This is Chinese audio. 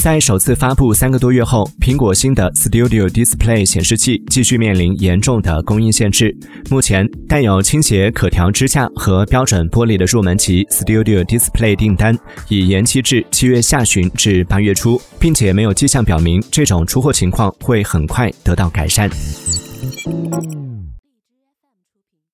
在首次发布三个多月后苹果新的 studio display 显示器继续面临严重的供应限制。目前带有倾斜可调支架和标准玻璃的入门级 studio display 订单已延期至七月下旬至八月初并且没有迹象表明这种出货情况会很快得到改善。